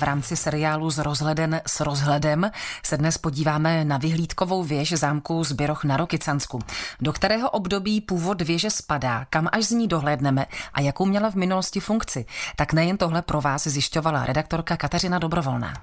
V rámci seriálu Z rozhleden s rozhledem se dnes podíváme na vyhlídkovou věž zámku Zbyroch na Rokycansku. Do kterého období původ věže spadá, kam až z ní dohlédneme a jakou měla v minulosti funkci. Tak nejen tohle pro vás zjišťovala redaktorka Kateřina Dobrovolná.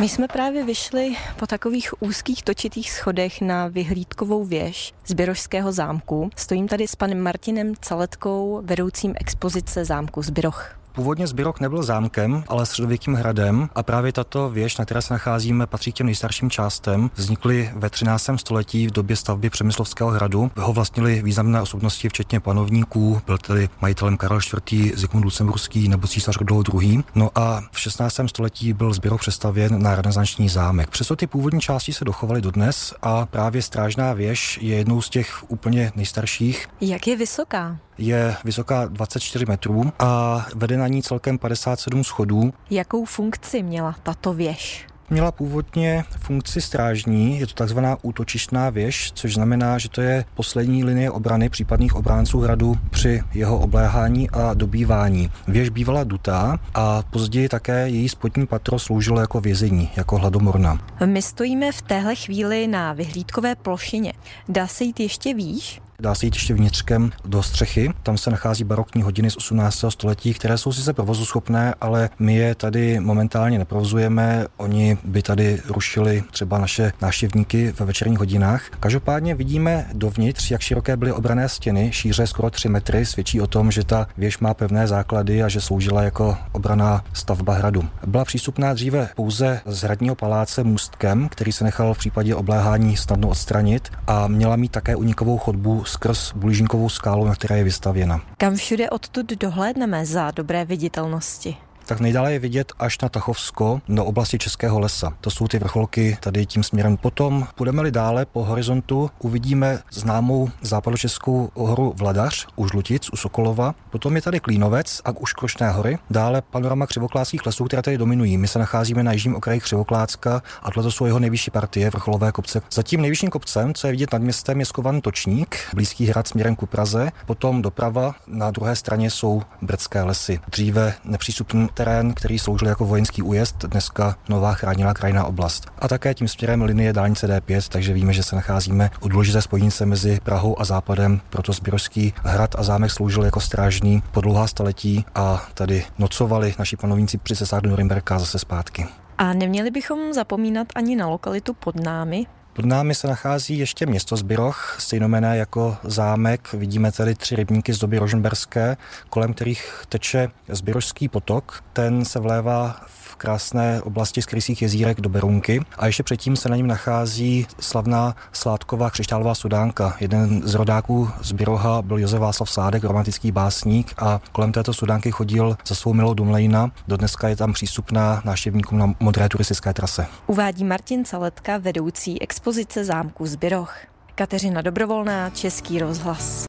My jsme právě vyšli po takových úzkých točitých schodech na vyhlídkovou věž z Běrožského zámku. Stojím tady s panem Martinem Caletkou, vedoucím expozice zámku Zbyroch. Původně Zbyrok nebyl zámkem, ale středověkým hradem a právě tato věž, na které se nacházíme, patří k těm nejstarším částem. Vznikly ve 13. století v době stavby Přemyslovského hradu. Ho vlastnili významné osobnosti, včetně panovníků, byl tedy majitelem Karel IV. Zikmund Lucemburský nebo císař Rudolf II. No a v 16. století byl Zbyrok přestavěn na renesanční zámek. Přesto ty původní části se dochovaly dodnes a právě strážná věž je jednou z těch úplně nejstarších. Jak je vysoká? Je vysoká 24 metrů a vede na ní celkem 57 schodů. Jakou funkci měla tato věž? Měla původně funkci strážní, je to takzvaná útočištná věž, což znamená, že to je poslední linie obrany případných obránců hradu při jeho obléhání a dobývání. Věž bývala dutá a později také její spodní patro sloužilo jako vězení, jako hladomorna. My stojíme v téhle chvíli na vyhlídkové plošině. Dá se jít ještě výš? Dá se jít ještě vnitřkem do střechy. Tam se nachází barokní hodiny z 18. století, které jsou sice provozuschopné, ale my je tady momentálně neprovozujeme. Oni by tady rušili třeba naše návštěvníky ve večerních hodinách. Každopádně vidíme dovnitř, jak široké byly obrané stěny, šíře skoro 3 metry, svědčí o tom, že ta věž má pevné základy a že sloužila jako obraná stavba hradu. Byla přístupná dříve pouze z hradního paláce můstkem, který se nechal v případě obléhání snadno odstranit a měla mít také unikovou chodbu skrz Bulížinkovou skálu, na které je vystavěna. Kam všude odtud dohlédneme za dobré viditelnosti? Tak nejdále je vidět až na Tachovsko do oblasti Českého lesa. To jsou ty vrcholky tady tím směrem. Potom půjdeme-li dále po horizontu, uvidíme známou západočeskou horu Vladař u Žlutic, u Sokolova. Potom je tady Klínovec a už Krošné hory. Dále panorama křivokláckých lesů, které tady dominují. My se nacházíme na jižním okraji Křivoklácka a tohle jsou jeho nejvyšší partie, vrcholové kopce. Zatím nejvyšším kopcem, co je vidět nad městem, je skovaný točník, blízký hrad směrem ku Praze. Potom doprava na druhé straně jsou brdské lesy. Dříve nepřístupný terén, který sloužil jako vojenský újezd, dneska nová chráněná krajina oblast. A také tím směrem linie dálnice D5, takže víme, že se nacházíme u důležité spojnice mezi Prahou a Západem, proto Zběrovský hrad a zámek sloužil jako strážný po dlouhá staletí a tady nocovali naši panovníci při cestách do Norimberka zase zpátky. A neměli bychom zapomínat ani na lokalitu pod námi, pod námi se nachází ještě město Zbyroch, stejnomené jako zámek. Vidíme tady tři rybníky z doby rožnberské, kolem kterých teče Zbyrožský potok. Ten se vlévá v krásné oblasti skrysích jezírek do Berunky a ještě předtím se na něm nachází slavná sládková křišťálová sudánka. Jeden z rodáků z byl Josef Václav Sádek, romantický básník a kolem této sudánky chodil za svou milou Dumlejna. Dodneska je tam přístupná návštěvníkům na modré turistické trase. Uvádí Martin Caletka, vedoucí expozice zámku Zbyroch. Kateřina Dobrovolná, Český rozhlas.